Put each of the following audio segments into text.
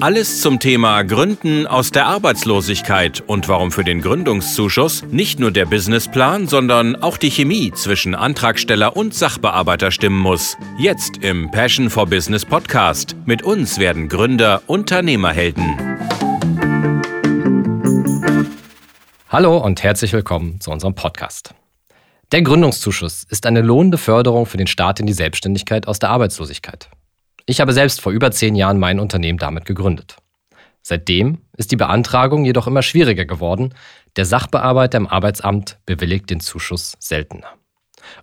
Alles zum Thema Gründen aus der Arbeitslosigkeit und warum für den Gründungszuschuss nicht nur der Businessplan, sondern auch die Chemie zwischen Antragsteller und Sachbearbeiter stimmen muss. Jetzt im Passion for Business Podcast. Mit uns werden Gründer Unternehmerhelden. Hallo und herzlich willkommen zu unserem Podcast. Der Gründungszuschuss ist eine lohnende Förderung für den Start in die Selbstständigkeit aus der Arbeitslosigkeit. Ich habe selbst vor über zehn Jahren mein Unternehmen damit gegründet. Seitdem ist die Beantragung jedoch immer schwieriger geworden. Der Sachbearbeiter im Arbeitsamt bewilligt den Zuschuss seltener.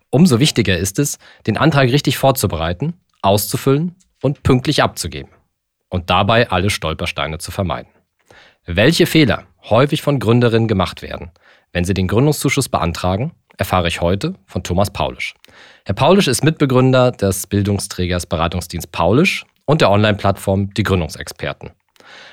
Umso wichtiger ist es, den Antrag richtig vorzubereiten, auszufüllen und pünktlich abzugeben. Und dabei alle Stolpersteine zu vermeiden. Welche Fehler häufig von Gründerinnen gemacht werden, wenn sie den Gründungszuschuss beantragen, erfahre ich heute von Thomas Paulisch. Herr Paulisch ist Mitbegründer des Bildungsträgers Beratungsdienst Paulisch und der Online-Plattform Die Gründungsexperten.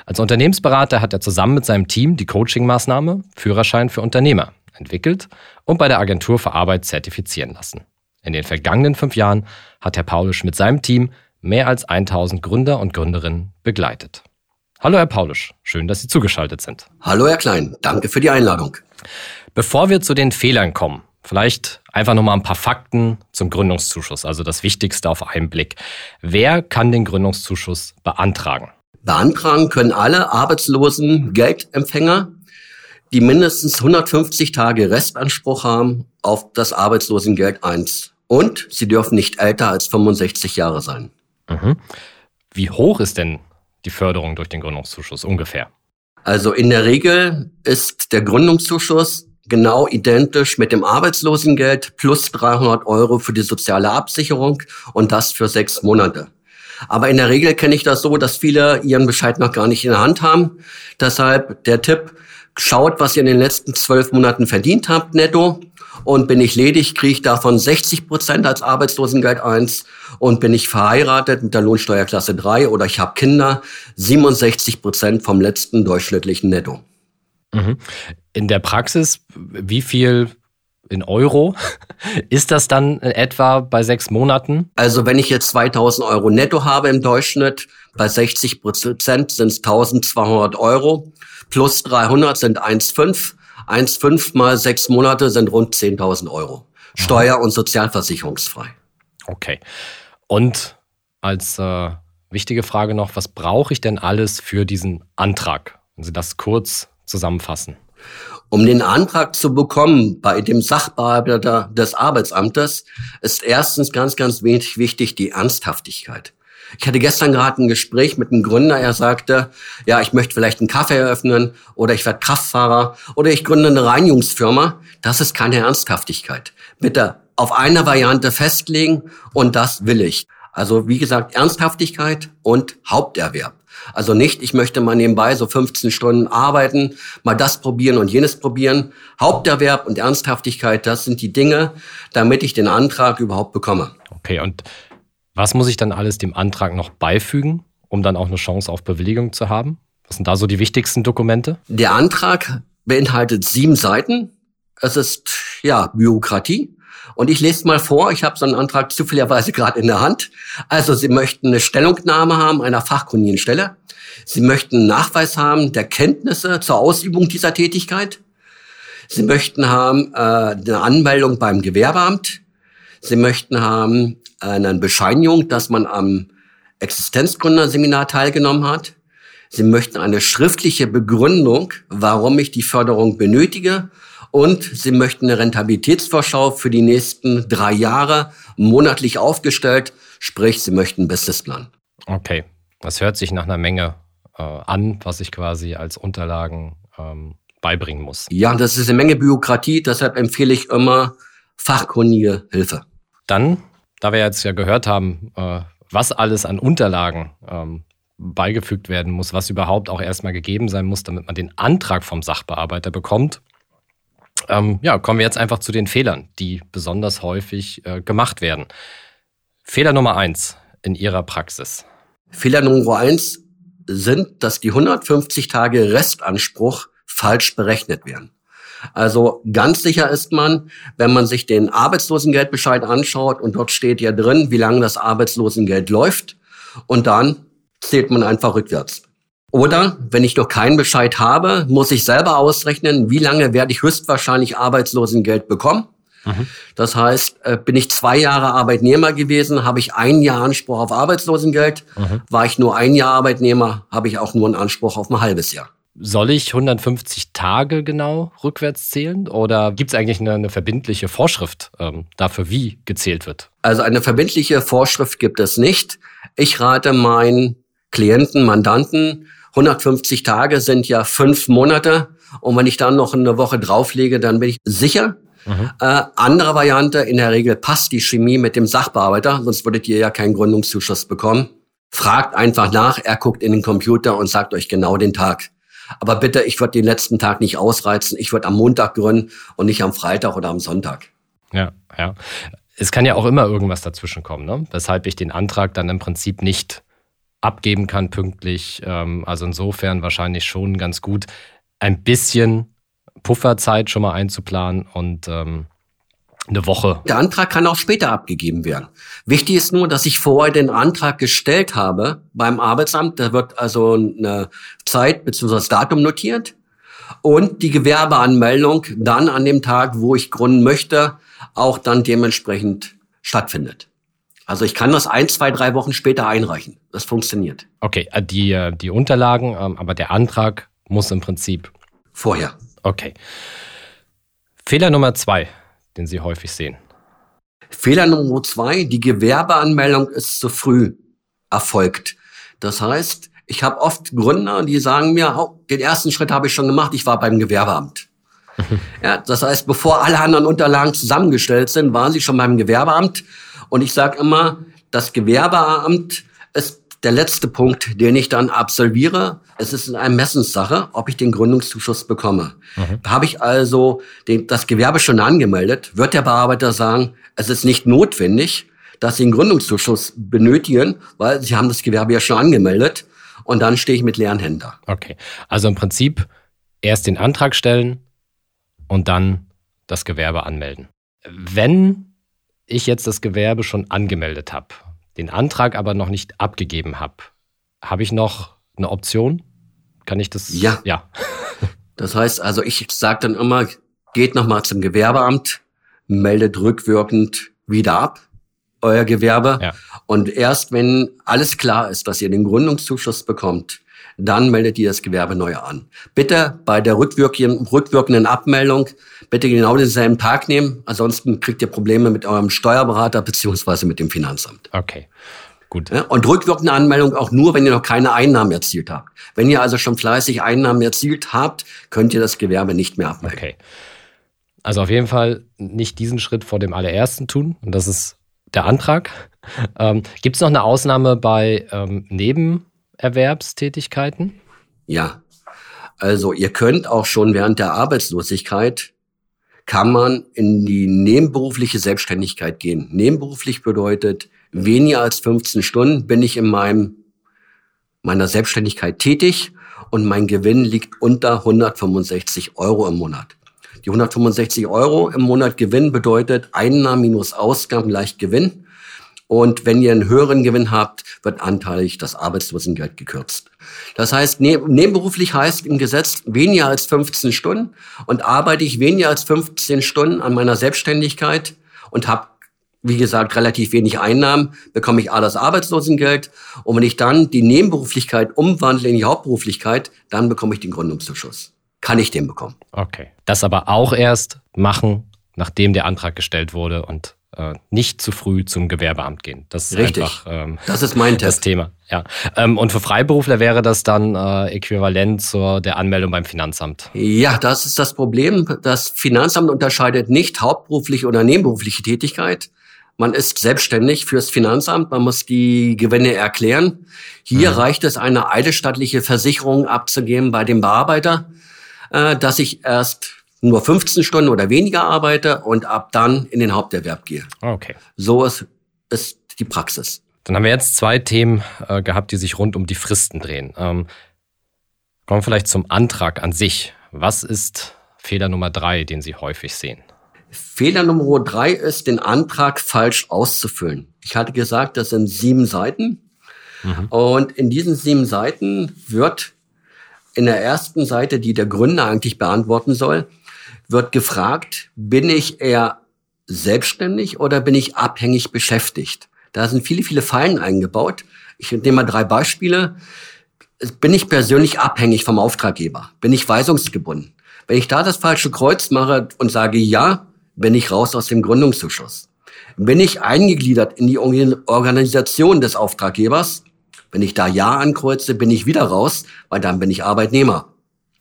Als Unternehmensberater hat er zusammen mit seinem Team die Coaching-Maßnahme Führerschein für Unternehmer entwickelt und bei der Agentur für Arbeit zertifizieren lassen. In den vergangenen fünf Jahren hat Herr Paulisch mit seinem Team mehr als 1000 Gründer und Gründerinnen begleitet. Hallo Herr Paulisch, schön, dass Sie zugeschaltet sind. Hallo Herr Klein, danke für die Einladung. Bevor wir zu den Fehlern kommen, Vielleicht einfach nochmal ein paar Fakten zum Gründungszuschuss, also das Wichtigste auf einen Blick. Wer kann den Gründungszuschuss beantragen? Beantragen können alle arbeitslosen Geldempfänger, die mindestens 150 Tage Restanspruch haben auf das Arbeitslosengeld 1. Und sie dürfen nicht älter als 65 Jahre sein. Mhm. Wie hoch ist denn die Förderung durch den Gründungszuschuss ungefähr? Also in der Regel ist der Gründungszuschuss genau identisch mit dem Arbeitslosengeld plus 300 Euro für die soziale Absicherung und das für sechs Monate. Aber in der Regel kenne ich das so, dass viele ihren Bescheid noch gar nicht in der Hand haben. Deshalb der Tipp, schaut, was ihr in den letzten zwölf Monaten verdient habt netto. Und bin ich ledig, kriege ich davon 60 Prozent als Arbeitslosengeld 1. Und bin ich verheiratet mit der Lohnsteuerklasse 3 oder ich habe Kinder, 67 Prozent vom letzten durchschnittlichen Netto. Mhm. In der Praxis, wie viel in Euro ist das dann etwa bei sechs Monaten? Also wenn ich jetzt 2000 Euro netto habe im Durchschnitt, bei 60 Prozent sind es 1200 Euro, plus 300 sind 1,5. 1,5 mal sechs Monate sind rund 10.000 Euro. Steuer- und sozialversicherungsfrei. Okay. Und als äh, wichtige Frage noch, was brauche ich denn alles für diesen Antrag? Wenn Sie das kurz zusammenfassen? Um den Antrag zu bekommen bei dem Sachbearbeiter des Arbeitsamtes ist erstens ganz, ganz wichtig die Ernsthaftigkeit. Ich hatte gestern gerade ein Gespräch mit einem Gründer. Er sagte, ja, ich möchte vielleicht einen Kaffee eröffnen oder ich werde Kraftfahrer oder ich gründe eine Reinigungsfirma. Das ist keine Ernsthaftigkeit. Bitte auf eine Variante festlegen und das will ich. Also wie gesagt, Ernsthaftigkeit und Haupterwerb. Also nicht, ich möchte mal nebenbei so 15 Stunden arbeiten, mal das probieren und jenes probieren. Haupterwerb und Ernsthaftigkeit, das sind die Dinge, damit ich den Antrag überhaupt bekomme. Okay, und was muss ich dann alles dem Antrag noch beifügen, um dann auch eine Chance auf Bewilligung zu haben? Was sind da so die wichtigsten Dokumente? Der Antrag beinhaltet sieben Seiten. Es ist ja Bürokratie. Und ich lese mal vor, ich habe so einen Antrag zufälligerweise gerade in der Hand. Also Sie möchten eine Stellungnahme haben einer fachkundigen Stelle. Sie möchten einen Nachweis haben der Kenntnisse zur Ausübung dieser Tätigkeit. Sie möchten haben äh, eine Anmeldung beim Gewerbeamt. Sie möchten haben äh, eine Bescheinigung, dass man am Existenzgründerseminar teilgenommen hat. Sie möchten eine schriftliche Begründung, warum ich die Förderung benötige und sie möchten eine Rentabilitätsvorschau für die nächsten drei Jahre monatlich aufgestellt, sprich, sie möchten einen Businessplan. Okay, das hört sich nach einer Menge äh, an, was ich quasi als Unterlagen ähm, beibringen muss. Ja, das ist eine Menge Bürokratie, deshalb empfehle ich immer fachkundige Hilfe. Dann, da wir jetzt ja gehört haben, äh, was alles an Unterlagen ähm, beigefügt werden muss, was überhaupt auch erstmal gegeben sein muss, damit man den Antrag vom Sachbearbeiter bekommt, ähm, ja, kommen wir jetzt einfach zu den Fehlern, die besonders häufig äh, gemacht werden. Fehler Nummer eins in Ihrer Praxis. Fehler Nummer eins sind, dass die 150 Tage Restanspruch falsch berechnet werden. Also ganz sicher ist man, wenn man sich den Arbeitslosengeldbescheid anschaut und dort steht ja drin, wie lange das Arbeitslosengeld läuft und dann zählt man einfach rückwärts. Oder wenn ich noch keinen Bescheid habe, muss ich selber ausrechnen, wie lange werde ich höchstwahrscheinlich Arbeitslosengeld bekommen. Mhm. Das heißt, äh, bin ich zwei Jahre Arbeitnehmer gewesen, habe ich ein Jahr Anspruch auf Arbeitslosengeld. Mhm. War ich nur ein Jahr Arbeitnehmer, habe ich auch nur einen Anspruch auf ein halbes Jahr. Soll ich 150 Tage genau rückwärts zählen oder gibt es eigentlich eine, eine, verbindliche Vorschrift ähm, dafür, wie gezählt wird? Also eine verbindliche Vorschrift gibt es nicht. Ich rate meinen Klienten, Mandanten, 150 Tage sind ja fünf Monate und wenn ich dann noch eine Woche drauflege, dann bin ich sicher. Mhm. Äh, andere Variante, in der Regel passt die Chemie mit dem Sachbearbeiter, sonst würdet ihr ja keinen Gründungszuschuss bekommen. Fragt einfach nach, er guckt in den Computer und sagt euch genau den Tag. Aber bitte, ich würde den letzten Tag nicht ausreizen. Ich würde am Montag gründen und nicht am Freitag oder am Sonntag. Ja, ja. Es kann ja auch immer irgendwas dazwischen kommen, ne? weshalb ich den Antrag dann im Prinzip nicht abgeben kann pünktlich. Ähm, also insofern wahrscheinlich schon ganz gut, ein bisschen Pufferzeit schon mal einzuplanen und ähm, eine Woche. Der Antrag kann auch später abgegeben werden. Wichtig ist nur, dass ich vorher den Antrag gestellt habe beim Arbeitsamt. Da wird also eine Zeit bzw. Datum notiert und die Gewerbeanmeldung dann an dem Tag, wo ich gründen möchte, auch dann dementsprechend stattfindet. Also ich kann das ein, zwei, drei Wochen später einreichen. Das funktioniert. Okay, äh, die, äh, die Unterlagen, ähm, aber der Antrag muss im Prinzip. Vorher. Okay. Fehler Nummer zwei den Sie häufig sehen? Fehler Nummer zwei, die Gewerbeanmeldung ist zu früh erfolgt. Das heißt, ich habe oft Gründer, die sagen mir, oh, den ersten Schritt habe ich schon gemacht, ich war beim Gewerbeamt. ja, das heißt, bevor alle anderen Unterlagen zusammengestellt sind, waren sie schon beim Gewerbeamt. Und ich sage immer, das Gewerbeamt ist der letzte Punkt, den ich dann absolviere. Es ist eine Ermessenssache, ob ich den Gründungszuschuss bekomme. Mhm. Habe ich also den, das Gewerbe schon angemeldet, wird der Bearbeiter sagen, es ist nicht notwendig, dass Sie einen Gründungszuschuss benötigen, weil Sie haben das Gewerbe ja schon angemeldet. Und dann stehe ich mit leeren Händen da. Okay, also im Prinzip erst den Antrag stellen und dann das Gewerbe anmelden. Wenn ich jetzt das Gewerbe schon angemeldet habe den Antrag aber noch nicht abgegeben habe, habe ich noch eine Option? Kann ich das? Ja. Ja. das heißt also, ich sage dann immer, geht nochmal zum Gewerbeamt, meldet rückwirkend wieder ab, euer Gewerbe. Ja. Und erst wenn alles klar ist, dass ihr den Gründungszuschuss bekommt, dann meldet ihr das Gewerbe neu an. Bitte bei der rückwirkenden, rückwirkenden Abmeldung bitte genau denselben Tag nehmen. Ansonsten kriegt ihr Probleme mit eurem Steuerberater beziehungsweise mit dem Finanzamt. Okay. Gut. Und rückwirkende Anmeldung auch nur, wenn ihr noch keine Einnahmen erzielt habt. Wenn ihr also schon fleißig Einnahmen erzielt habt, könnt ihr das Gewerbe nicht mehr abmelden. Okay. Also auf jeden Fall nicht diesen Schritt vor dem allerersten tun. Und das ist der Antrag. Ähm, Gibt es noch eine Ausnahme bei ähm, Neben Erwerbstätigkeiten? Ja, also ihr könnt auch schon während der Arbeitslosigkeit kann man in die nebenberufliche Selbstständigkeit gehen. Nebenberuflich bedeutet, weniger als 15 Stunden bin ich in meinem, meiner Selbstständigkeit tätig und mein Gewinn liegt unter 165 Euro im Monat. Die 165 Euro im Monat Gewinn bedeutet Einnahmen minus Ausgaben gleich Gewinn. Und wenn ihr einen höheren Gewinn habt, wird anteilig das Arbeitslosengeld gekürzt. Das heißt, ne nebenberuflich heißt im Gesetz weniger als 15 Stunden und arbeite ich weniger als 15 Stunden an meiner Selbstständigkeit und habe wie gesagt, relativ wenig Einnahmen, bekomme ich A, das Arbeitslosengeld. Und wenn ich dann die Nebenberuflichkeit umwandle in die Hauptberuflichkeit, dann bekomme ich den Gründungszuschuss. Kann ich den bekommen. Okay. Das aber auch erst machen, nachdem der Antrag gestellt wurde und äh, nicht zu früh zum Gewerbeamt gehen. Das ist Richtig. einfach ähm, das ist mein das Thema. Ja. Ähm, und für Freiberufler wäre das dann äh, äquivalent zur der Anmeldung beim Finanzamt. Ja, das ist das Problem. Das Finanzamt unterscheidet nicht hauptberufliche oder nebenberufliche Tätigkeit. Man ist selbstständig fürs Finanzamt, man muss die Gewinne erklären. Hier mhm. reicht es, eine eidesstattliche Versicherung abzugeben bei dem Bearbeiter, äh, dass ich erst nur 15 Stunden oder weniger arbeite und ab dann in den Haupterwerb gehe. Okay. So ist, ist die Praxis. Dann haben wir jetzt zwei Themen äh, gehabt, die sich rund um die Fristen drehen. Ähm, kommen wir vielleicht zum Antrag an sich. Was ist Fehler Nummer drei, den Sie häufig sehen? Fehler Nummer drei ist, den Antrag falsch auszufüllen. Ich hatte gesagt, das sind sieben Seiten. Mhm. Und in diesen sieben Seiten wird in der ersten Seite, die der Gründer eigentlich beantworten soll, wird gefragt, bin ich eher selbstständig oder bin ich abhängig beschäftigt? Da sind viele, viele Fallen eingebaut. Ich nehme mal drei Beispiele. Bin ich persönlich abhängig vom Auftraggeber? Bin ich weisungsgebunden? Wenn ich da das falsche Kreuz mache und sage ja, bin ich raus aus dem Gründungszuschuss. Bin ich eingegliedert in die Organisation des Auftraggebers? Wenn ich da Ja ankreuze, bin ich wieder raus, weil dann bin ich Arbeitnehmer.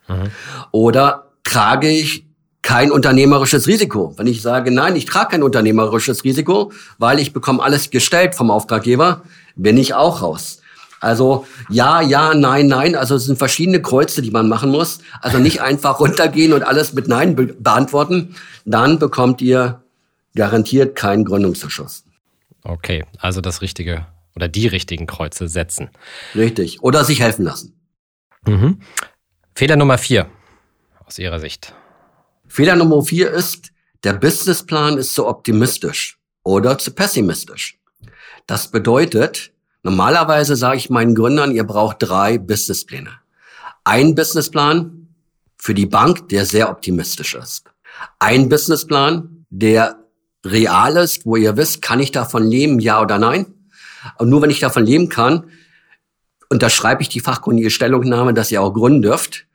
Mhm. Oder trage ich kein unternehmerisches Risiko. Wenn ich sage, nein, ich trage kein unternehmerisches Risiko, weil ich bekomme alles gestellt vom Auftraggeber, bin ich auch raus. Also ja, ja, nein, nein. Also es sind verschiedene Kreuze, die man machen muss. Also nicht einfach runtergehen und alles mit Nein be beantworten. Dann bekommt ihr garantiert keinen Gründungszuschuss. Okay, also das Richtige oder die richtigen Kreuze setzen. Richtig. Oder sich helfen lassen. Mhm. Fehler Nummer vier aus Ihrer Sicht. Fehler Nummer vier ist, der Businessplan ist zu optimistisch oder zu pessimistisch. Das bedeutet, normalerweise sage ich meinen Gründern, ihr braucht drei Businesspläne. Ein Businessplan für die Bank, der sehr optimistisch ist. Ein Businessplan, der real ist, wo ihr wisst, kann ich davon leben, ja oder nein? Und nur wenn ich davon leben kann, unterschreibe ich die fachkundige Stellungnahme, dass ihr auch gründen dürft.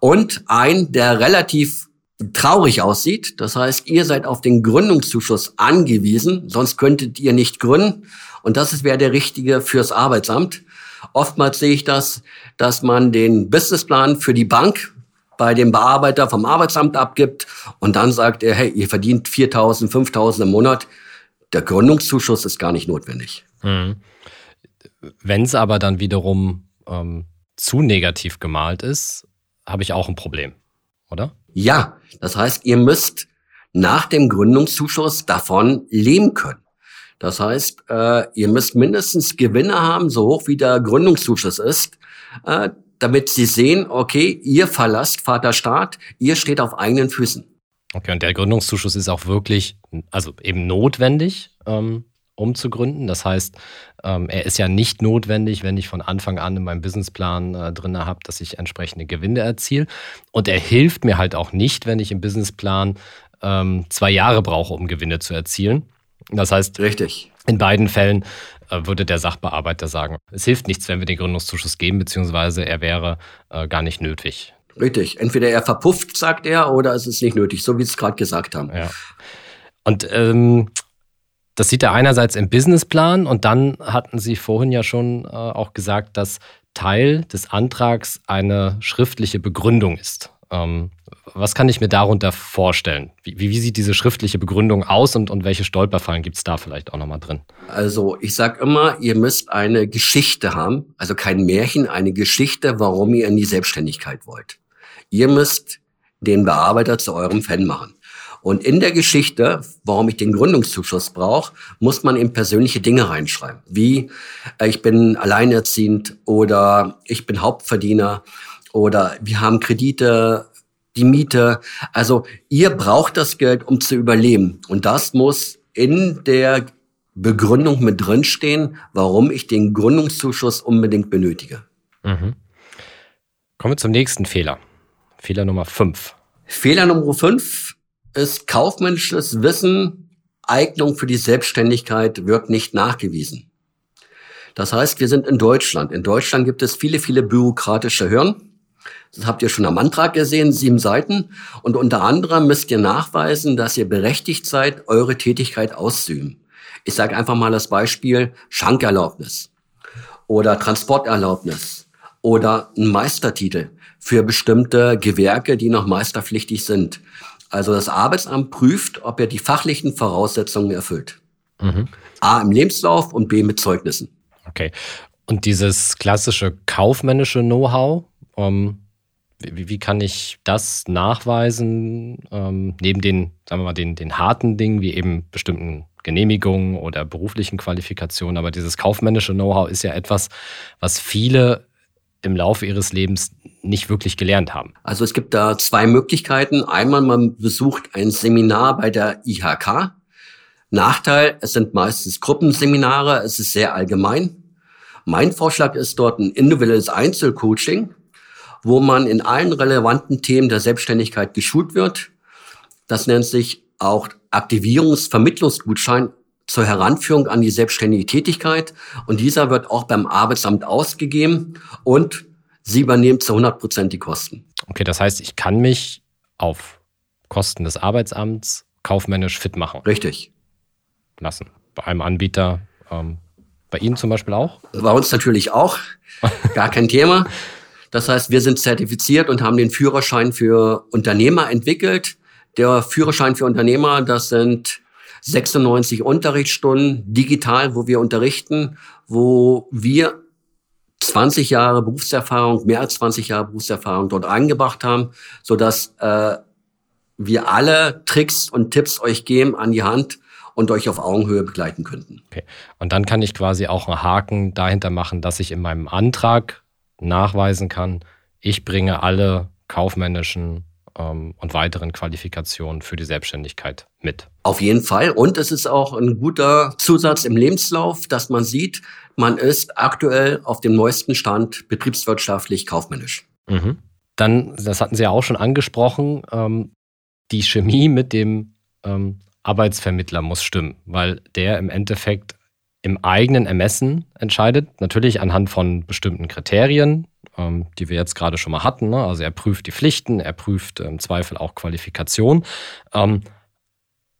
Und ein, der relativ traurig aussieht. Das heißt, ihr seid auf den Gründungszuschuss angewiesen, sonst könntet ihr nicht gründen. Und das wäre der richtige fürs Arbeitsamt. Oftmals sehe ich das, dass man den Businessplan für die Bank bei dem Bearbeiter vom Arbeitsamt abgibt und dann sagt er, hey, ihr verdient 4.000, 5.000 im Monat. Der Gründungszuschuss ist gar nicht notwendig. Mhm. Wenn es aber dann wiederum ähm, zu negativ gemalt ist, habe ich auch ein Problem, oder? Ja, das heißt, ihr müsst nach dem Gründungszuschuss davon leben können. Das heißt, äh, ihr müsst mindestens Gewinne haben, so hoch wie der Gründungszuschuss ist, äh, damit sie sehen, okay, ihr verlasst Vaterstaat, ihr steht auf eigenen Füßen. Okay, und der Gründungszuschuss ist auch wirklich, also eben notwendig, ähm, um zu gründen. Das heißt, ähm, er ist ja nicht notwendig, wenn ich von Anfang an in meinem Businessplan äh, drin habe, dass ich entsprechende Gewinne erziele. Und er hilft mir halt auch nicht, wenn ich im Businessplan ähm, zwei Jahre brauche, um Gewinne zu erzielen. Das heißt, richtig. In beiden Fällen äh, würde der Sachbearbeiter sagen, es hilft nichts, wenn wir den Gründungszuschuss geben, beziehungsweise er wäre äh, gar nicht nötig. Richtig. Entweder er verpufft, sagt er, oder es ist nicht nötig, so wie Sie es gerade gesagt haben. Ja. Und ähm, das sieht er einerseits im Businessplan und dann hatten Sie vorhin ja schon äh, auch gesagt, dass Teil des Antrags eine schriftliche Begründung ist. Ähm, was kann ich mir darunter vorstellen? Wie, wie sieht diese schriftliche Begründung aus und, und welche Stolperfallen gibt es da vielleicht auch nochmal drin? Also ich sage immer, ihr müsst eine Geschichte haben, also kein Märchen, eine Geschichte, warum ihr in die Selbstständigkeit wollt. Ihr müsst den Bearbeiter zu eurem Fan machen. Und in der Geschichte, warum ich den Gründungszuschuss brauche, muss man eben persönliche Dinge reinschreiben. Wie äh, ich bin alleinerziehend oder ich bin Hauptverdiener oder wir haben Kredite, die Miete. Also ihr braucht das Geld, um zu überleben. Und das muss in der Begründung mit drinstehen, warum ich den Gründungszuschuss unbedingt benötige. Mhm. Kommen wir zum nächsten Fehler. Fehler Nummer 5. Fehler Nummer 5 ist kaufmännisches Wissen, Eignung für die Selbstständigkeit wird nicht nachgewiesen. Das heißt, wir sind in Deutschland. In Deutschland gibt es viele, viele bürokratische Hürden. Das habt ihr schon am Antrag gesehen, sieben Seiten. Und unter anderem müsst ihr nachweisen, dass ihr berechtigt seid, eure Tätigkeit auszuüben. Ich sage einfach mal das Beispiel Schankerlaubnis oder Transporterlaubnis oder ein Meistertitel für bestimmte Gewerke, die noch meisterpflichtig sind. Also das Arbeitsamt prüft, ob er die fachlichen Voraussetzungen erfüllt. Mhm. A im Lebenslauf und B mit Zeugnissen. Okay. Und dieses klassische kaufmännische Know-how, ähm, wie, wie, kann ich das nachweisen, ähm, neben den, sagen wir mal, den, den harten Dingen, wie eben bestimmten Genehmigungen oder beruflichen Qualifikationen. Aber dieses kaufmännische Know-how ist ja etwas, was viele im Laufe ihres Lebens nicht wirklich gelernt haben? Also es gibt da zwei Möglichkeiten. Einmal man besucht ein Seminar bei der IHK. Nachteil, es sind meistens Gruppenseminare, es ist sehr allgemein. Mein Vorschlag ist dort ein individuelles Einzelcoaching. wo man in allen relevanten Themen der Selbstständigkeit geschult wird. Das nennt sich auch Aktivierungsvermittlungsgutschein zur Heranführung an die selbstständige Tätigkeit. Und dieser wird auch beim Arbeitsamt ausgegeben und Sie übernehmen zu 100 Prozent die Kosten. Okay, das heißt, ich kann mich auf Kosten des Arbeitsamts kaufmännisch fit machen. Richtig. Lassen. Bei einem Anbieter, ähm, bei Ihnen zum Beispiel auch? Bei uns natürlich auch. Gar kein Thema. Das heißt, wir sind zertifiziert und haben den Führerschein für Unternehmer entwickelt. Der Führerschein für Unternehmer, das sind 96 Unterrichtsstunden digital, wo wir unterrichten, wo wir 20 Jahre Berufserfahrung, mehr als 20 Jahre Berufserfahrung dort eingebracht haben, so dass äh, wir alle Tricks und Tipps euch geben an die Hand und euch auf Augenhöhe begleiten könnten. Okay. Und dann kann ich quasi auch einen Haken dahinter machen, dass ich in meinem Antrag nachweisen kann, ich bringe alle kaufmännischen und weiteren Qualifikationen für die Selbstständigkeit mit. Auf jeden Fall. Und es ist auch ein guter Zusatz im Lebenslauf, dass man sieht, man ist aktuell auf dem neuesten Stand betriebswirtschaftlich kaufmännisch. Mhm. Dann, das hatten Sie ja auch schon angesprochen, ähm, die Chemie mit dem ähm, Arbeitsvermittler muss stimmen, weil der im Endeffekt im eigenen Ermessen entscheidet, natürlich anhand von bestimmten Kriterien, ähm, die wir jetzt gerade schon mal hatten. Ne? Also er prüft die Pflichten, er prüft im Zweifel auch Qualifikation. Ähm,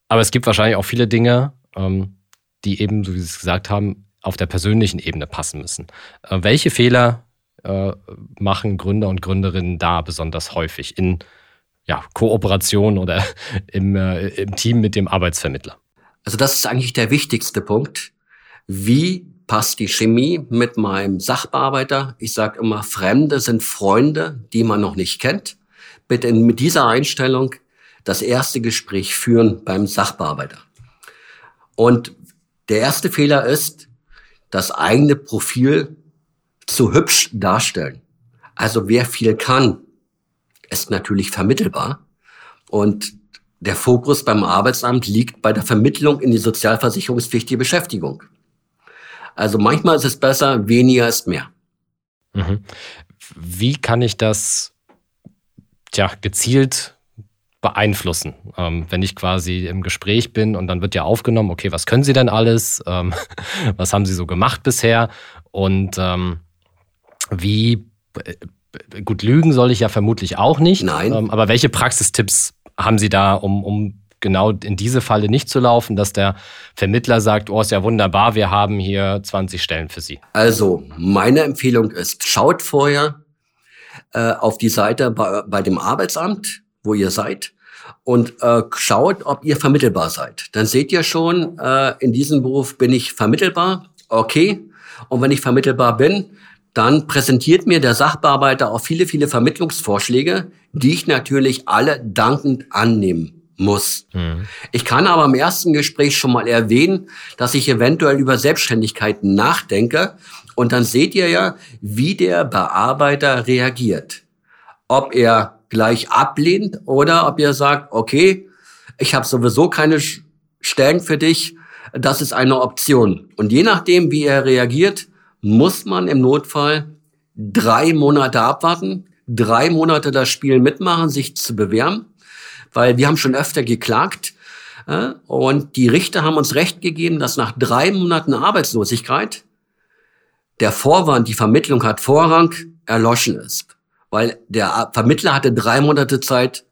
aber es gibt wahrscheinlich auch viele Dinge, ähm, die eben, so wie Sie es gesagt haben, auf der persönlichen Ebene passen müssen. Äh, welche Fehler äh, machen Gründer und Gründerinnen da besonders häufig in ja, Kooperation oder im, äh, im Team mit dem Arbeitsvermittler? Also das ist eigentlich der wichtigste Punkt. Wie passt die Chemie mit meinem Sachbearbeiter? Ich sage immer, Fremde sind Freunde, die man noch nicht kennt. Bitte mit dieser Einstellung das erste Gespräch führen beim Sachbearbeiter. Und der erste Fehler ist, das eigene Profil zu hübsch darstellen. Also wer viel kann, ist natürlich vermittelbar. Und der Fokus beim Arbeitsamt liegt bei der Vermittlung in die sozialversicherungspflichtige Beschäftigung. Also manchmal ist es besser, weniger ist mehr. Mhm. Wie kann ich das tja, gezielt beeinflussen. Ähm, wenn ich quasi im Gespräch bin und dann wird ja aufgenommen, okay, was können Sie denn alles? Ähm, was haben Sie so gemacht bisher? Und ähm, wie, äh, gut, lügen soll ich ja vermutlich auch nicht. Nein. Ähm, aber welche Praxistipps haben Sie da, um, um genau in diese Falle nicht zu laufen, dass der Vermittler sagt, oh, ist ja wunderbar, wir haben hier 20 Stellen für Sie? Also, meine Empfehlung ist, schaut vorher äh, auf die Seite bei, bei dem Arbeitsamt wo ihr seid und äh, schaut, ob ihr vermittelbar seid. Dann seht ihr schon, äh, in diesem Beruf bin ich vermittelbar, okay. Und wenn ich vermittelbar bin, dann präsentiert mir der Sachbearbeiter auch viele, viele Vermittlungsvorschläge, die ich natürlich alle dankend annehmen muss. Mhm. Ich kann aber im ersten Gespräch schon mal erwähnen, dass ich eventuell über Selbstständigkeit nachdenke und dann seht ihr ja, wie der Bearbeiter reagiert. Ob er gleich ablehnt oder ob ihr sagt, okay, ich habe sowieso keine Stellen für dich, das ist eine Option. Und je nachdem, wie er reagiert, muss man im Notfall drei Monate abwarten, drei Monate das Spiel mitmachen, sich zu bewähren, weil wir haben schon öfter geklagt äh, und die Richter haben uns recht gegeben, dass nach drei Monaten Arbeitslosigkeit der Vorwand, die Vermittlung hat Vorrang, erloschen ist weil der Vermittler hatte drei Monate Zeit,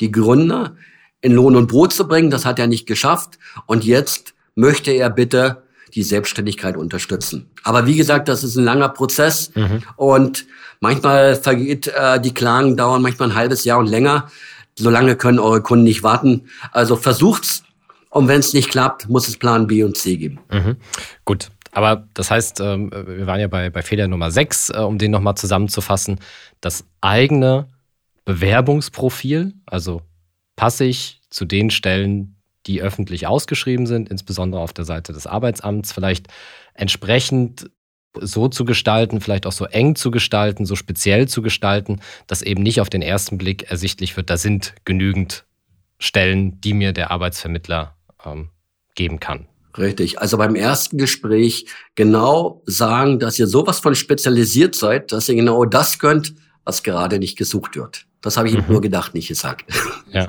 die Gründer in Lohn und Brot zu bringen. Das hat er nicht geschafft. Und jetzt möchte er bitte die Selbstständigkeit unterstützen. Aber wie gesagt, das ist ein langer Prozess mhm. und manchmal vergeht äh, die Klagen dauern manchmal ein halbes Jahr und länger. So lange können eure Kunden nicht warten. Also versucht's und wenn es nicht klappt, muss es Plan B und C geben. Mhm. Gut, aber das heißt, ähm, wir waren ja bei, bei Fehler Nummer 6, äh, um den nochmal zusammenzufassen. Das eigene Bewerbungsprofil, also passe ich zu den Stellen, die öffentlich ausgeschrieben sind, insbesondere auf der Seite des Arbeitsamts, vielleicht entsprechend so zu gestalten, vielleicht auch so eng zu gestalten, so speziell zu gestalten, dass eben nicht auf den ersten Blick ersichtlich wird, da sind genügend Stellen, die mir der Arbeitsvermittler ähm, geben kann. Richtig. Also beim ersten Gespräch genau sagen, dass ihr sowas von spezialisiert seid, dass ihr genau das könnt, was gerade nicht gesucht wird. Das habe ich mhm. nur gedacht, nicht gesagt. Ja.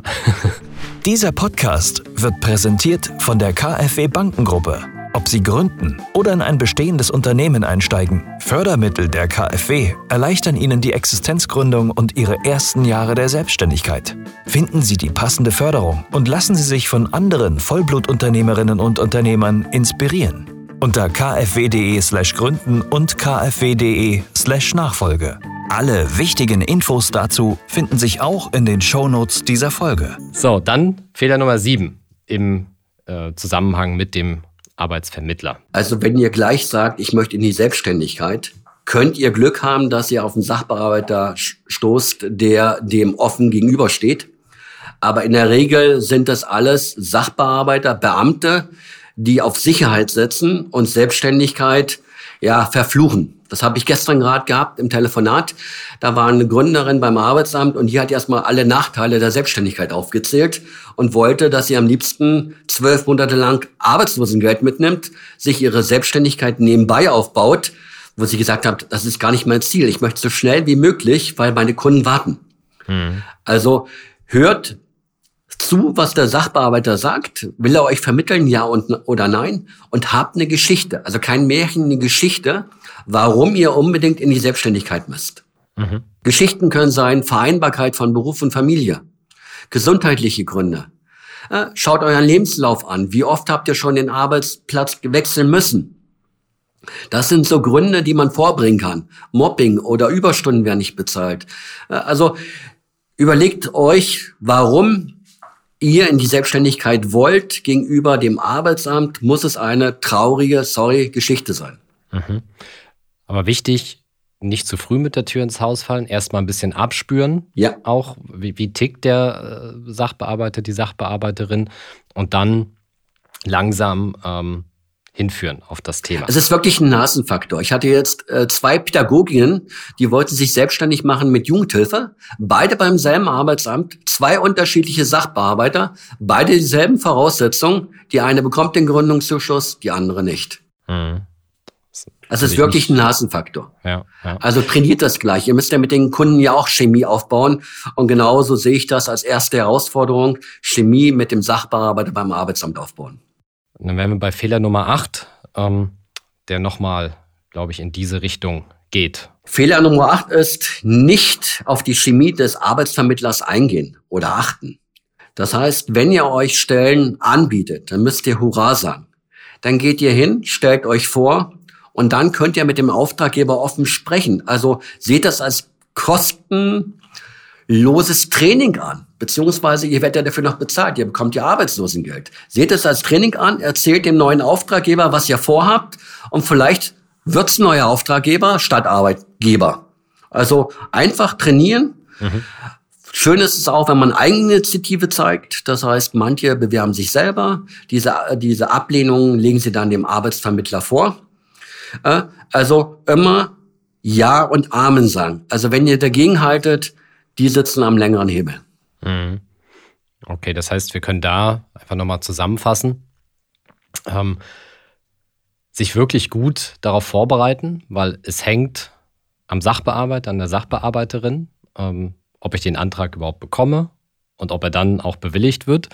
Dieser Podcast wird präsentiert von der KfW Bankengruppe. Ob Sie gründen oder in ein bestehendes Unternehmen einsteigen, Fördermittel der KfW erleichtern Ihnen die Existenzgründung und Ihre ersten Jahre der Selbstständigkeit. Finden Sie die passende Förderung und lassen Sie sich von anderen Vollblutunternehmerinnen und Unternehmern inspirieren. Unter kfw.de/slash gründen und kfw.de/slash Nachfolge. Alle wichtigen Infos dazu finden sich auch in den Shownotes dieser Folge. So, dann Fehler Nummer 7 im äh, Zusammenhang mit dem Arbeitsvermittler? Also wenn ihr gleich sagt, ich möchte in die Selbstständigkeit, könnt ihr Glück haben, dass ihr auf einen Sachbearbeiter stoßt, der dem offen gegenübersteht. Aber in der Regel sind das alles Sachbearbeiter, Beamte, die auf Sicherheit setzen und Selbstständigkeit ja verfluchen. Das habe ich gestern gerade gehabt im Telefonat. Da war eine Gründerin beim Arbeitsamt und die hat erstmal alle Nachteile der Selbstständigkeit aufgezählt und wollte, dass sie am liebsten zwölf Monate lang Arbeitslosengeld mitnimmt, sich ihre Selbstständigkeit nebenbei aufbaut, wo sie gesagt hat, das ist gar nicht mein Ziel. Ich möchte so schnell wie möglich, weil meine Kunden warten. Mhm. Also hört zu, was der Sachbearbeiter sagt, will er euch vermitteln, ja und, oder nein, und habt eine Geschichte, also kein Märchen, eine Geschichte, warum ihr unbedingt in die Selbstständigkeit müsst. Mhm. Geschichten können sein Vereinbarkeit von Beruf und Familie, gesundheitliche Gründe. Schaut euren Lebenslauf an. Wie oft habt ihr schon den Arbeitsplatz wechseln müssen? Das sind so Gründe, die man vorbringen kann. Mobbing oder Überstunden werden nicht bezahlt. Also überlegt euch, warum ihr in die Selbstständigkeit wollt, gegenüber dem Arbeitsamt, muss es eine traurige, sorry, Geschichte sein. Mhm. Aber wichtig, nicht zu früh mit der Tür ins Haus fallen, erstmal ein bisschen abspüren. Ja. Auch, wie, wie tickt der äh, Sachbearbeiter, die Sachbearbeiterin und dann langsam ähm, hinführen auf das Thema. Es ist wirklich ein Nasenfaktor. Ich hatte jetzt äh, zwei Pädagoginnen, die wollten sich selbstständig machen mit Jugendhilfe, beide beim selben Arbeitsamt, zwei unterschiedliche Sachbearbeiter, beide dieselben Voraussetzungen. Die eine bekommt den Gründungszuschuss, die andere nicht. Mhm. Also es ist wirklich ein Nasenfaktor. Ja, ja. Also trainiert das gleich. Ihr müsst ja mit den Kunden ja auch Chemie aufbauen. Und genauso sehe ich das als erste Herausforderung, Chemie mit dem Sachbearbeiter beim Arbeitsamt aufbauen. Und dann wären wir bei Fehler Nummer 8, ähm, der nochmal, glaube ich, in diese Richtung geht. Fehler Nummer 8 ist, nicht auf die Chemie des Arbeitsvermittlers eingehen oder achten. Das heißt, wenn ihr euch Stellen anbietet, dann müsst ihr Hurra sagen. Dann geht ihr hin, stellt euch vor und dann könnt ihr mit dem Auftraggeber offen sprechen. Also seht das als Kosten loses Training an, beziehungsweise ihr werdet ja dafür noch bezahlt, ihr bekommt ja Arbeitslosengeld. Seht es als Training an, erzählt dem neuen Auftraggeber, was ihr vorhabt und vielleicht wird's neuer Auftraggeber statt Arbeitgeber. Also einfach trainieren. Mhm. Schön ist es auch, wenn man Eigeninitiative zeigt. Das heißt, manche bewerben sich selber. Diese, diese Ablehnungen legen sie dann dem Arbeitsvermittler vor. Äh, also immer Ja und Amen sagen. Also wenn ihr dagegen haltet, die sitzen am längeren Hebel. Mhm. Okay, das heißt, wir können da einfach nochmal zusammenfassen. Ähm, sich wirklich gut darauf vorbereiten, weil es hängt am Sachbearbeiter, an der Sachbearbeiterin, ähm, ob ich den Antrag überhaupt bekomme und ob er dann auch bewilligt wird.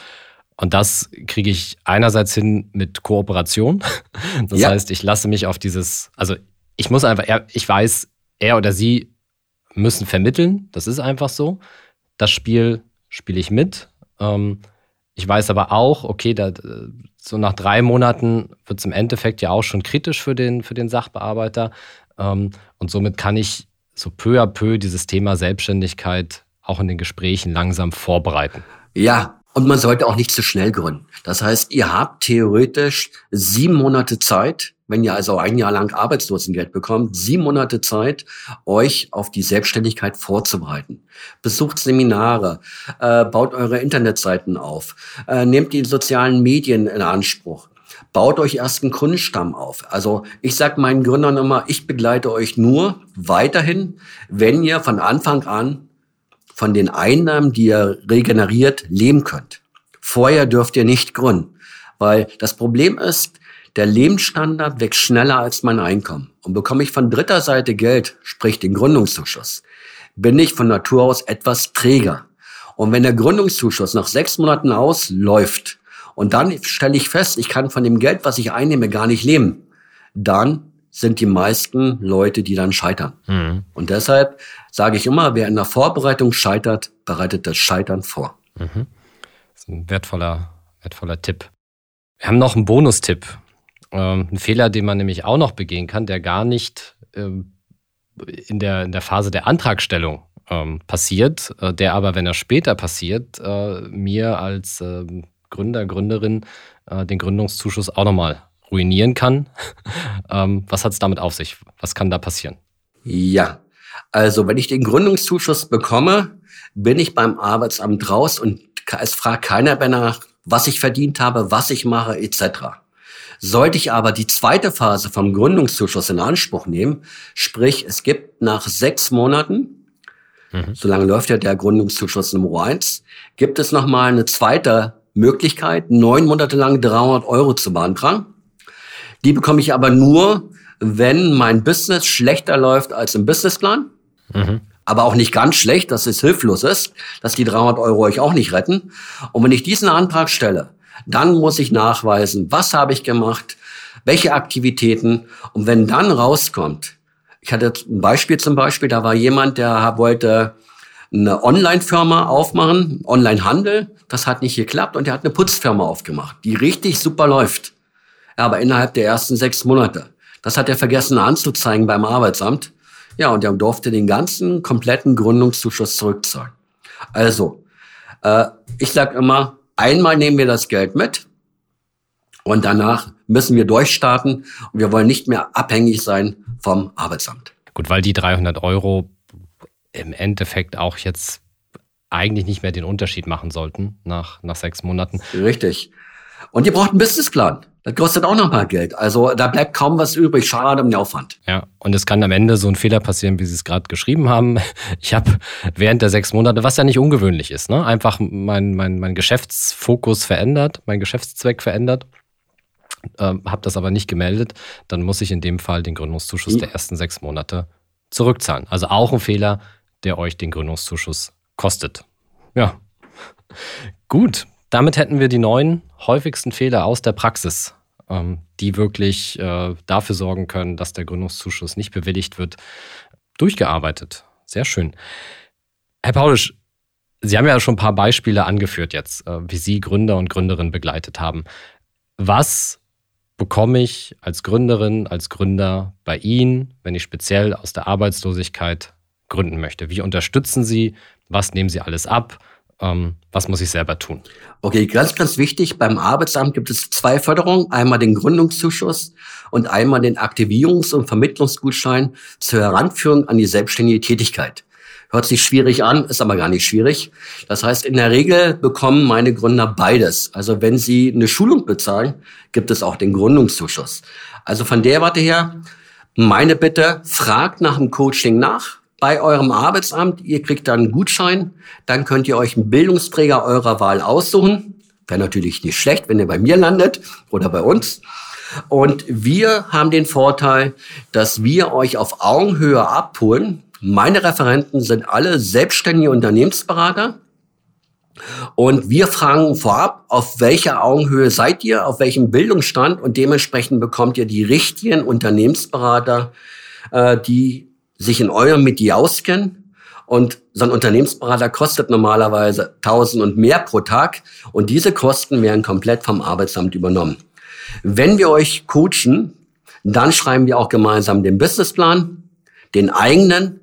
Und das kriege ich einerseits hin mit Kooperation. Das ja. heißt, ich lasse mich auf dieses, also ich muss einfach, ich weiß, er oder sie müssen vermitteln. Das ist einfach so. Das Spiel spiele ich mit. Ähm, ich weiß aber auch, okay, da, so nach drei Monaten wird es im Endeffekt ja auch schon kritisch für den, für den Sachbearbeiter. Ähm, und somit kann ich so peu à peu dieses Thema Selbstständigkeit auch in den Gesprächen langsam vorbereiten. Ja, und man sollte auch nicht zu schnell gründen. Das heißt, ihr habt theoretisch sieben Monate Zeit, wenn ihr also ein Jahr lang Arbeitslosengeld bekommt, sieben Monate Zeit, euch auf die Selbstständigkeit vorzubereiten. Besucht Seminare, äh, baut eure Internetseiten auf, äh, nehmt die sozialen Medien in Anspruch. Baut euch erst einen Kundenstamm auf. Also ich sage meinen Gründern immer, ich begleite euch nur weiterhin, wenn ihr von Anfang an von den Einnahmen, die ihr regeneriert, leben könnt. Vorher dürft ihr nicht gründen, weil das Problem ist, der Lebensstandard wächst schneller als mein Einkommen. Und bekomme ich von dritter Seite Geld, sprich den Gründungszuschuss, bin ich von Natur aus etwas träger. Und wenn der Gründungszuschuss nach sechs Monaten ausläuft und dann stelle ich fest, ich kann von dem Geld, was ich einnehme, gar nicht leben, dann sind die meisten Leute, die dann scheitern. Mhm. Und deshalb sage ich immer, wer in der Vorbereitung scheitert, bereitet das Scheitern vor. Mhm. Das ist ein wertvoller, wertvoller Tipp. Wir haben noch einen Bonustipp. Ähm, ein Fehler, den man nämlich auch noch begehen kann, der gar nicht ähm, in, der, in der Phase der Antragstellung ähm, passiert, äh, der aber, wenn er später passiert, äh, mir als äh, Gründer, Gründerin äh, den Gründungszuschuss auch nochmal ruinieren kann. ähm, was hat es damit auf sich? Was kann da passieren? Ja, also wenn ich den Gründungszuschuss bekomme, bin ich beim Arbeitsamt raus und es fragt keiner mehr nach, was ich verdient habe, was ich mache, etc. Sollte ich aber die zweite Phase vom Gründungszuschuss in Anspruch nehmen, sprich es gibt nach sechs Monaten, mhm. solange läuft ja der Gründungszuschuss Nummer eins, gibt es nochmal eine zweite Möglichkeit, neun Monate lang 300 Euro zu beantragen. Die bekomme ich aber nur, wenn mein Business schlechter läuft als im Businessplan. Mhm. Aber auch nicht ganz schlecht, dass es hilflos ist, dass die 300 Euro euch auch nicht retten. Und wenn ich diesen Antrag stelle, dann muss ich nachweisen, was habe ich gemacht, welche Aktivitäten. Und wenn dann rauskommt, ich hatte ein Beispiel zum Beispiel, da war jemand, der wollte eine Online-Firma aufmachen, Online-Handel. Das hat nicht geklappt und er hat eine Putzfirma aufgemacht, die richtig super läuft. Aber innerhalb der ersten sechs Monate. Das hat er vergessen anzuzeigen beim Arbeitsamt. Ja, und er durfte den ganzen kompletten Gründungszuschuss zurückzahlen. Also, äh, ich sage immer, Einmal nehmen wir das Geld mit und danach müssen wir durchstarten und wir wollen nicht mehr abhängig sein vom Arbeitsamt. Gut, weil die 300 Euro im Endeffekt auch jetzt eigentlich nicht mehr den Unterschied machen sollten nach, nach sechs Monaten. Richtig. Und ihr braucht einen Businessplan. Das kostet auch noch mal Geld. Also da bleibt kaum was übrig. Schade um den Aufwand. Ja, und es kann am Ende so ein Fehler passieren, wie Sie es gerade geschrieben haben. Ich habe während der sechs Monate, was ja nicht ungewöhnlich ist, ne, einfach mein, mein, mein Geschäftsfokus verändert, mein Geschäftszweck verändert. Ähm, habe das aber nicht gemeldet, dann muss ich in dem Fall den Gründungszuschuss der ersten sechs Monate zurückzahlen. Also auch ein Fehler, der euch den Gründungszuschuss kostet. Ja. Gut, damit hätten wir die neun häufigsten Fehler aus der Praxis, ähm, die wirklich äh, dafür sorgen können, dass der Gründungszuschuss nicht bewilligt wird, durchgearbeitet. Sehr schön. Herr Paulisch, Sie haben ja schon ein paar Beispiele angeführt jetzt, äh, wie Sie Gründer und Gründerinnen begleitet haben. Was bekomme ich als Gründerin, als Gründer bei Ihnen, wenn ich speziell aus der Arbeitslosigkeit gründen möchte? Wie unterstützen Sie? Was nehmen Sie alles ab? Ähm, was muss ich selber tun? Okay, ganz, ganz wichtig. Beim Arbeitsamt gibt es zwei Förderungen. Einmal den Gründungszuschuss und einmal den Aktivierungs- und Vermittlungsgutschein zur Heranführung an die selbstständige Tätigkeit. Hört sich schwierig an, ist aber gar nicht schwierig. Das heißt, in der Regel bekommen meine Gründer beides. Also wenn sie eine Schulung bezahlen, gibt es auch den Gründungszuschuss. Also von der Warte her, meine Bitte, fragt nach dem Coaching nach bei eurem Arbeitsamt. Ihr kriegt dann einen Gutschein. Dann könnt ihr euch einen Bildungsträger eurer Wahl aussuchen. Wäre natürlich nicht schlecht, wenn ihr bei mir landet oder bei uns. Und wir haben den Vorteil, dass wir euch auf Augenhöhe abholen. Meine Referenten sind alle selbstständige Unternehmensberater. Und wir fragen vorab, auf welcher Augenhöhe seid ihr, auf welchem Bildungsstand und dementsprechend bekommt ihr die richtigen Unternehmensberater, äh, die sich in eurem Metier auskennen. Und so ein Unternehmensberater kostet normalerweise 1000 und mehr pro Tag. Und diese Kosten werden komplett vom Arbeitsamt übernommen. Wenn wir euch coachen, dann schreiben wir auch gemeinsam den Businessplan, den eigenen.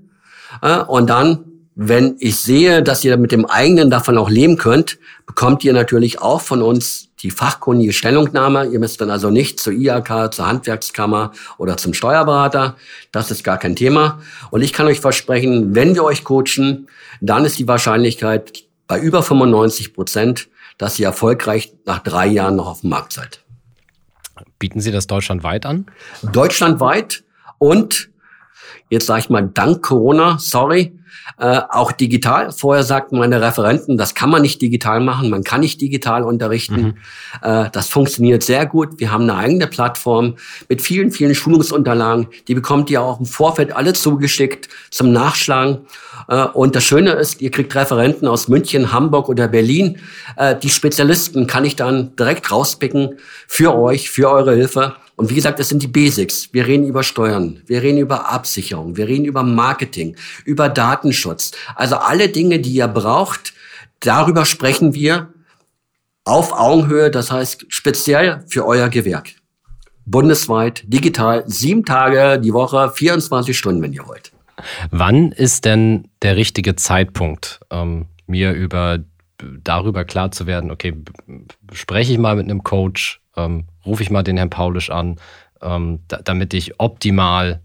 Äh, und dann wenn ich sehe, dass ihr mit dem eigenen davon auch leben könnt, bekommt ihr natürlich auch von uns die fachkundige Stellungnahme. Ihr müsst dann also nicht zur IAK, zur Handwerkskammer oder zum Steuerberater. Das ist gar kein Thema. Und ich kann euch versprechen, wenn wir euch coachen, dann ist die Wahrscheinlichkeit bei über 95 Prozent, dass ihr erfolgreich nach drei Jahren noch auf dem Markt seid. Bieten Sie das deutschlandweit an? Deutschlandweit und jetzt sage ich mal dank Corona, sorry, äh, auch digital. Vorher sagten meine Referenten, das kann man nicht digital machen, man kann nicht digital unterrichten. Mhm. Äh, das funktioniert sehr gut. Wir haben eine eigene Plattform mit vielen, vielen Schulungsunterlagen. Die bekommt ihr auch im Vorfeld alle zugeschickt zum Nachschlagen. Äh, und das Schöne ist, ihr kriegt Referenten aus München, Hamburg oder Berlin. Äh, die Spezialisten kann ich dann direkt rauspicken für euch, für eure Hilfe. Und wie gesagt, das sind die Basics. Wir reden über Steuern, wir reden über Absicherung, wir reden über Marketing, über Datenschutz. Also alle Dinge, die ihr braucht, darüber sprechen wir auf Augenhöhe, das heißt speziell für euer Gewerk. Bundesweit, digital, sieben Tage die Woche, 24 Stunden, wenn ihr wollt. Wann ist denn der richtige Zeitpunkt, ähm, mir über darüber klar zu werden, okay, spreche ich mal mit einem Coach, ähm, rufe ich mal den Herrn Paulisch an, ähm, da, damit ich optimal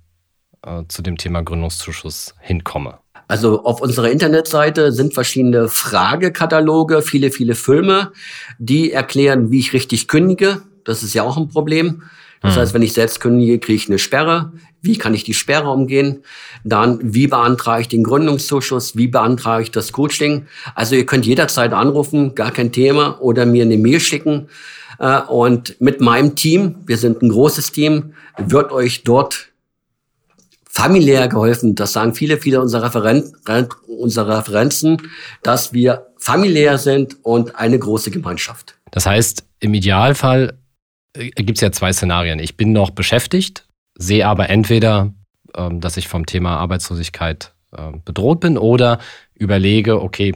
äh, zu dem Thema Gründungszuschuss hinkomme? Also auf unserer Internetseite sind verschiedene Fragekataloge, viele, viele Filme, die erklären, wie ich richtig kündige. Das ist ja auch ein Problem. Das hm. heißt, wenn ich selbst kündige, kriege ich eine Sperre. Wie kann ich die Sperre umgehen? Dann, wie beantrage ich den Gründungszuschuss? Wie beantrage ich das Coaching? Also ihr könnt jederzeit anrufen, gar kein Thema, oder mir eine Mail schicken. Äh, und mit meinem Team, wir sind ein großes Team, wird euch dort familiär geholfen. Das sagen viele, viele unserer, Referen unserer Referenzen, dass wir familiär sind und eine große Gemeinschaft. Das heißt, im Idealfall gibt es ja zwei Szenarien. Ich bin noch beschäftigt, sehe aber entweder, ähm, dass ich vom Thema Arbeitslosigkeit äh, bedroht bin oder überlege, okay,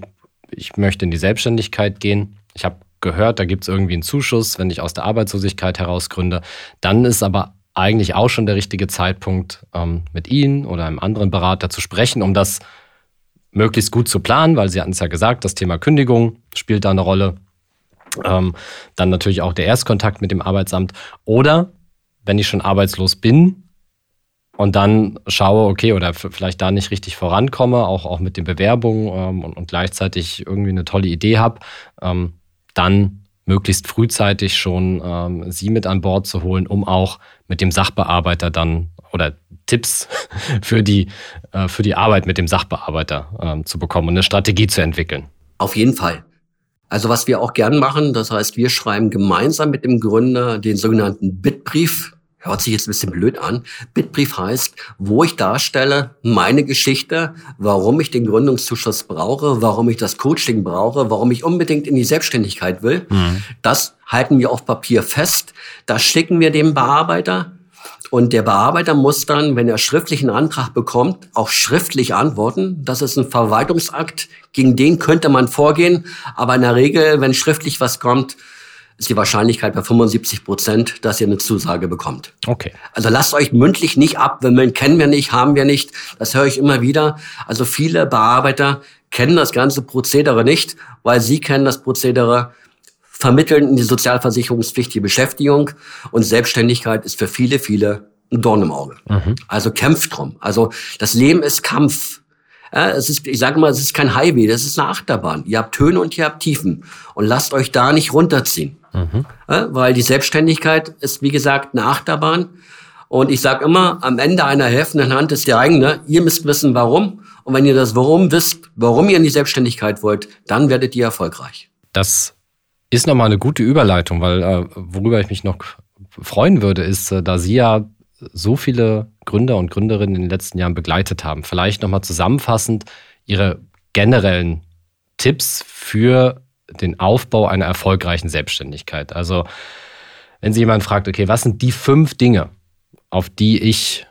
ich möchte in die Selbstständigkeit gehen. Ich habe gehört, da gibt es irgendwie einen Zuschuss, wenn ich aus der Arbeitslosigkeit heraus gründe. Dann ist aber eigentlich auch schon der richtige Zeitpunkt, ähm, mit Ihnen oder einem anderen Berater zu sprechen, um das möglichst gut zu planen, weil Sie hatten es ja gesagt, das Thema Kündigung spielt da eine Rolle. Ähm, dann natürlich auch der Erstkontakt mit dem Arbeitsamt. Oder wenn ich schon arbeitslos bin und dann schaue, okay, oder vielleicht da nicht richtig vorankomme, auch, auch mit den Bewerbungen ähm, und, und, gleichzeitig irgendwie eine tolle Idee habe, ähm, dann möglichst frühzeitig schon ähm, sie mit an Bord zu holen, um auch mit dem Sachbearbeiter dann oder Tipps für die, äh, für die Arbeit mit dem Sachbearbeiter ähm, zu bekommen und eine Strategie zu entwickeln. Auf jeden Fall. Also was wir auch gern machen, das heißt, wir schreiben gemeinsam mit dem Gründer den sogenannten Bitbrief hört sich jetzt ein bisschen blöd an. Bitbrief heißt, wo ich darstelle meine Geschichte, warum ich den Gründungszuschuss brauche, warum ich das Coaching brauche, warum ich unbedingt in die Selbstständigkeit will. Mhm. Das halten wir auf Papier fest. Das schicken wir dem Bearbeiter. Und der Bearbeiter muss dann, wenn er schriftlichen Antrag bekommt, auch schriftlich antworten. Das ist ein Verwaltungsakt, gegen den könnte man vorgehen. Aber in der Regel, wenn schriftlich was kommt, ist die Wahrscheinlichkeit bei 75 Prozent, dass ihr eine Zusage bekommt. Okay. Also lasst euch mündlich nicht abwimmeln, kennen wir nicht, haben wir nicht. Das höre ich immer wieder. Also viele Bearbeiter kennen das ganze Prozedere nicht, weil sie kennen das Prozedere vermitteln in die sozialversicherungspflichtige Beschäftigung und Selbstständigkeit ist für viele, viele ein Dorn im Auge. Mhm. Also kämpft drum. Also das Leben ist Kampf. Ja, es ist, ich sage mal, es ist kein Highway, das ist eine Achterbahn. Ihr habt Höhen und ihr habt Tiefen. Und lasst euch da nicht runterziehen. Mhm. Ja, weil die Selbstständigkeit ist, wie gesagt, eine Achterbahn. Und ich sage immer, am Ende einer helfenden Hand ist der eigene. Ihr müsst wissen, warum. Und wenn ihr das Warum wisst, warum ihr in die Selbstständigkeit wollt, dann werdet ihr erfolgreich. Das ist nochmal eine gute Überleitung, weil äh, worüber ich mich noch freuen würde, ist, äh, da Sie ja so viele Gründer und Gründerinnen in den letzten Jahren begleitet haben. Vielleicht nochmal zusammenfassend Ihre generellen Tipps für den Aufbau einer erfolgreichen Selbstständigkeit. Also wenn Sie jemanden fragt, okay, was sind die fünf Dinge, auf die ich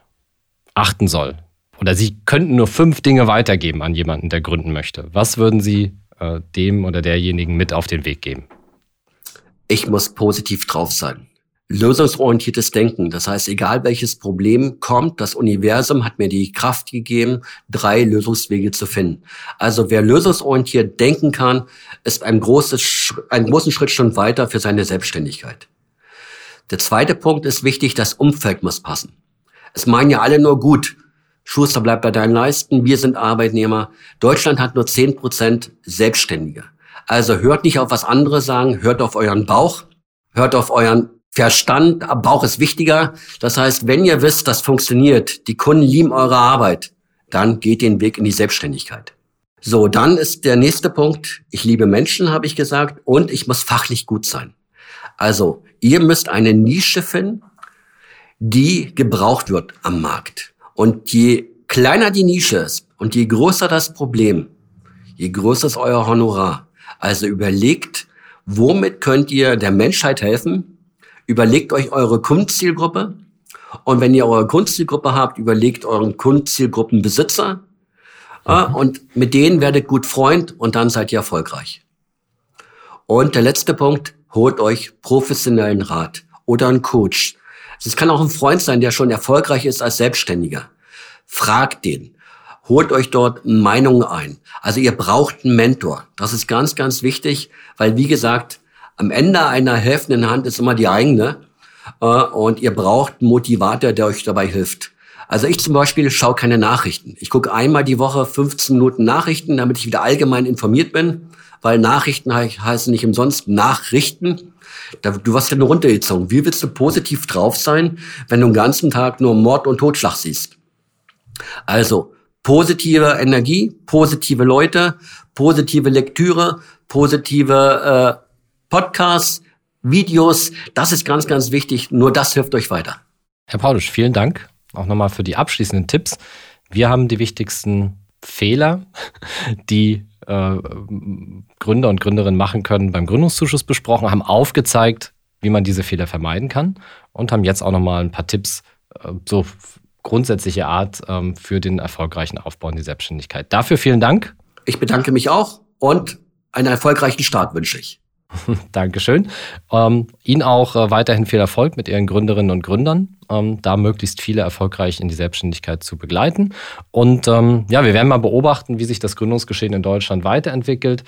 achten soll? Oder Sie könnten nur fünf Dinge weitergeben an jemanden, der gründen möchte. Was würden Sie äh, dem oder derjenigen mit auf den Weg geben? Ich muss positiv drauf sein lösungsorientiertes Denken. Das heißt, egal welches Problem kommt, das Universum hat mir die Kraft gegeben, drei Lösungswege zu finden. Also wer lösungsorientiert denken kann, ist ein großes, einen großen Schritt schon weiter für seine Selbstständigkeit. Der zweite Punkt ist wichtig, das Umfeld muss passen. Es meinen ja alle nur gut. Schuster bleibt bei deinen Leisten, wir sind Arbeitnehmer. Deutschland hat nur zehn Prozent Selbstständige. Also hört nicht auf was andere sagen, hört auf euren Bauch, hört auf euren Verstand, Bauch ist wichtiger. Das heißt, wenn ihr wisst, das funktioniert, die Kunden lieben eure Arbeit, dann geht den Weg in die Selbstständigkeit. So, dann ist der nächste Punkt, ich liebe Menschen, habe ich gesagt, und ich muss fachlich gut sein. Also, ihr müsst eine Nische finden, die gebraucht wird am Markt. Und je kleiner die Nische ist und je größer das Problem, je größer ist euer Honorar. Also überlegt, womit könnt ihr der Menschheit helfen? Überlegt euch eure Kundenzielgruppe. Und wenn ihr eure Kundenzielgruppe habt, überlegt euren Kundenzielgruppenbesitzer. Mhm. Und mit denen werdet gut Freund und dann seid ihr erfolgreich. Und der letzte Punkt, holt euch professionellen Rat oder einen Coach. Es kann auch ein Freund sein, der schon erfolgreich ist als Selbstständiger. Fragt den. Holt euch dort Meinungen ein. Also ihr braucht einen Mentor. Das ist ganz, ganz wichtig, weil wie gesagt, am Ende einer helfenden Hand ist immer die eigene. Äh, und ihr braucht einen Motivator, der euch dabei hilft. Also ich zum Beispiel schaue keine Nachrichten. Ich gucke einmal die Woche 15 Minuten Nachrichten, damit ich wieder allgemein informiert bin, weil Nachrichten heißen nicht umsonst Nachrichten. Du wirst ja nur runtergezogen. Wie willst du positiv drauf sein, wenn du den ganzen Tag nur Mord und Totschlag siehst? Also positive Energie, positive Leute, positive Lektüre, positive äh, Podcasts, Videos. Das ist ganz, ganz wichtig. Nur das hilft euch weiter. Herr Paulisch, vielen Dank auch nochmal für die abschließenden Tipps. Wir haben die wichtigsten Fehler, die äh, Gründer und Gründerinnen machen können, beim Gründungszuschuss besprochen, haben aufgezeigt, wie man diese Fehler vermeiden kann und haben jetzt auch nochmal ein paar Tipps, äh, so grundsätzliche Art, ähm, für den erfolgreichen Aufbau in die Selbstständigkeit. Dafür vielen Dank. Ich bedanke mich auch und einen erfolgreichen Start wünsche ich. Dankeschön. Ähm, Ihnen auch äh, weiterhin viel Erfolg mit Ihren Gründerinnen und Gründern, ähm, da möglichst viele erfolgreich in die Selbstständigkeit zu begleiten. Und ähm, ja, wir werden mal beobachten, wie sich das Gründungsgeschehen in Deutschland weiterentwickelt.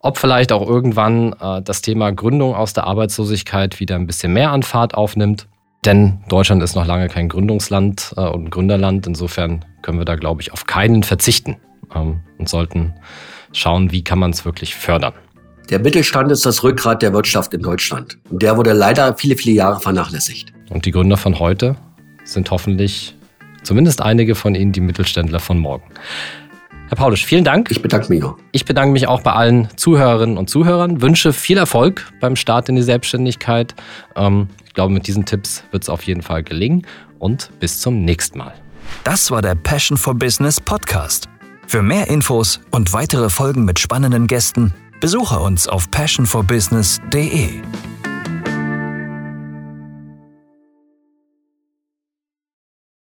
Ob vielleicht auch irgendwann äh, das Thema Gründung aus der Arbeitslosigkeit wieder ein bisschen mehr an Fahrt aufnimmt. Denn Deutschland ist noch lange kein Gründungsland äh, und Gründerland. Insofern können wir da, glaube ich, auf keinen verzichten ähm, und sollten schauen, wie kann man es wirklich fördern. Der Mittelstand ist das Rückgrat der Wirtschaft in Deutschland. Und der wurde leider viele, viele Jahre vernachlässigt. Und die Gründer von heute sind hoffentlich zumindest einige von Ihnen die Mittelständler von morgen. Herr Paulisch, vielen Dank. Ich bedanke mich auch. Ich bedanke mich auch bei allen Zuhörerinnen und Zuhörern. Wünsche viel Erfolg beim Start in die Selbstständigkeit. Ähm, ich glaube, mit diesen Tipps wird es auf jeden Fall gelingen. Und bis zum nächsten Mal. Das war der Passion for Business Podcast. Für mehr Infos und weitere Folgen mit spannenden Gästen Besuche uns auf passionforbusiness.de.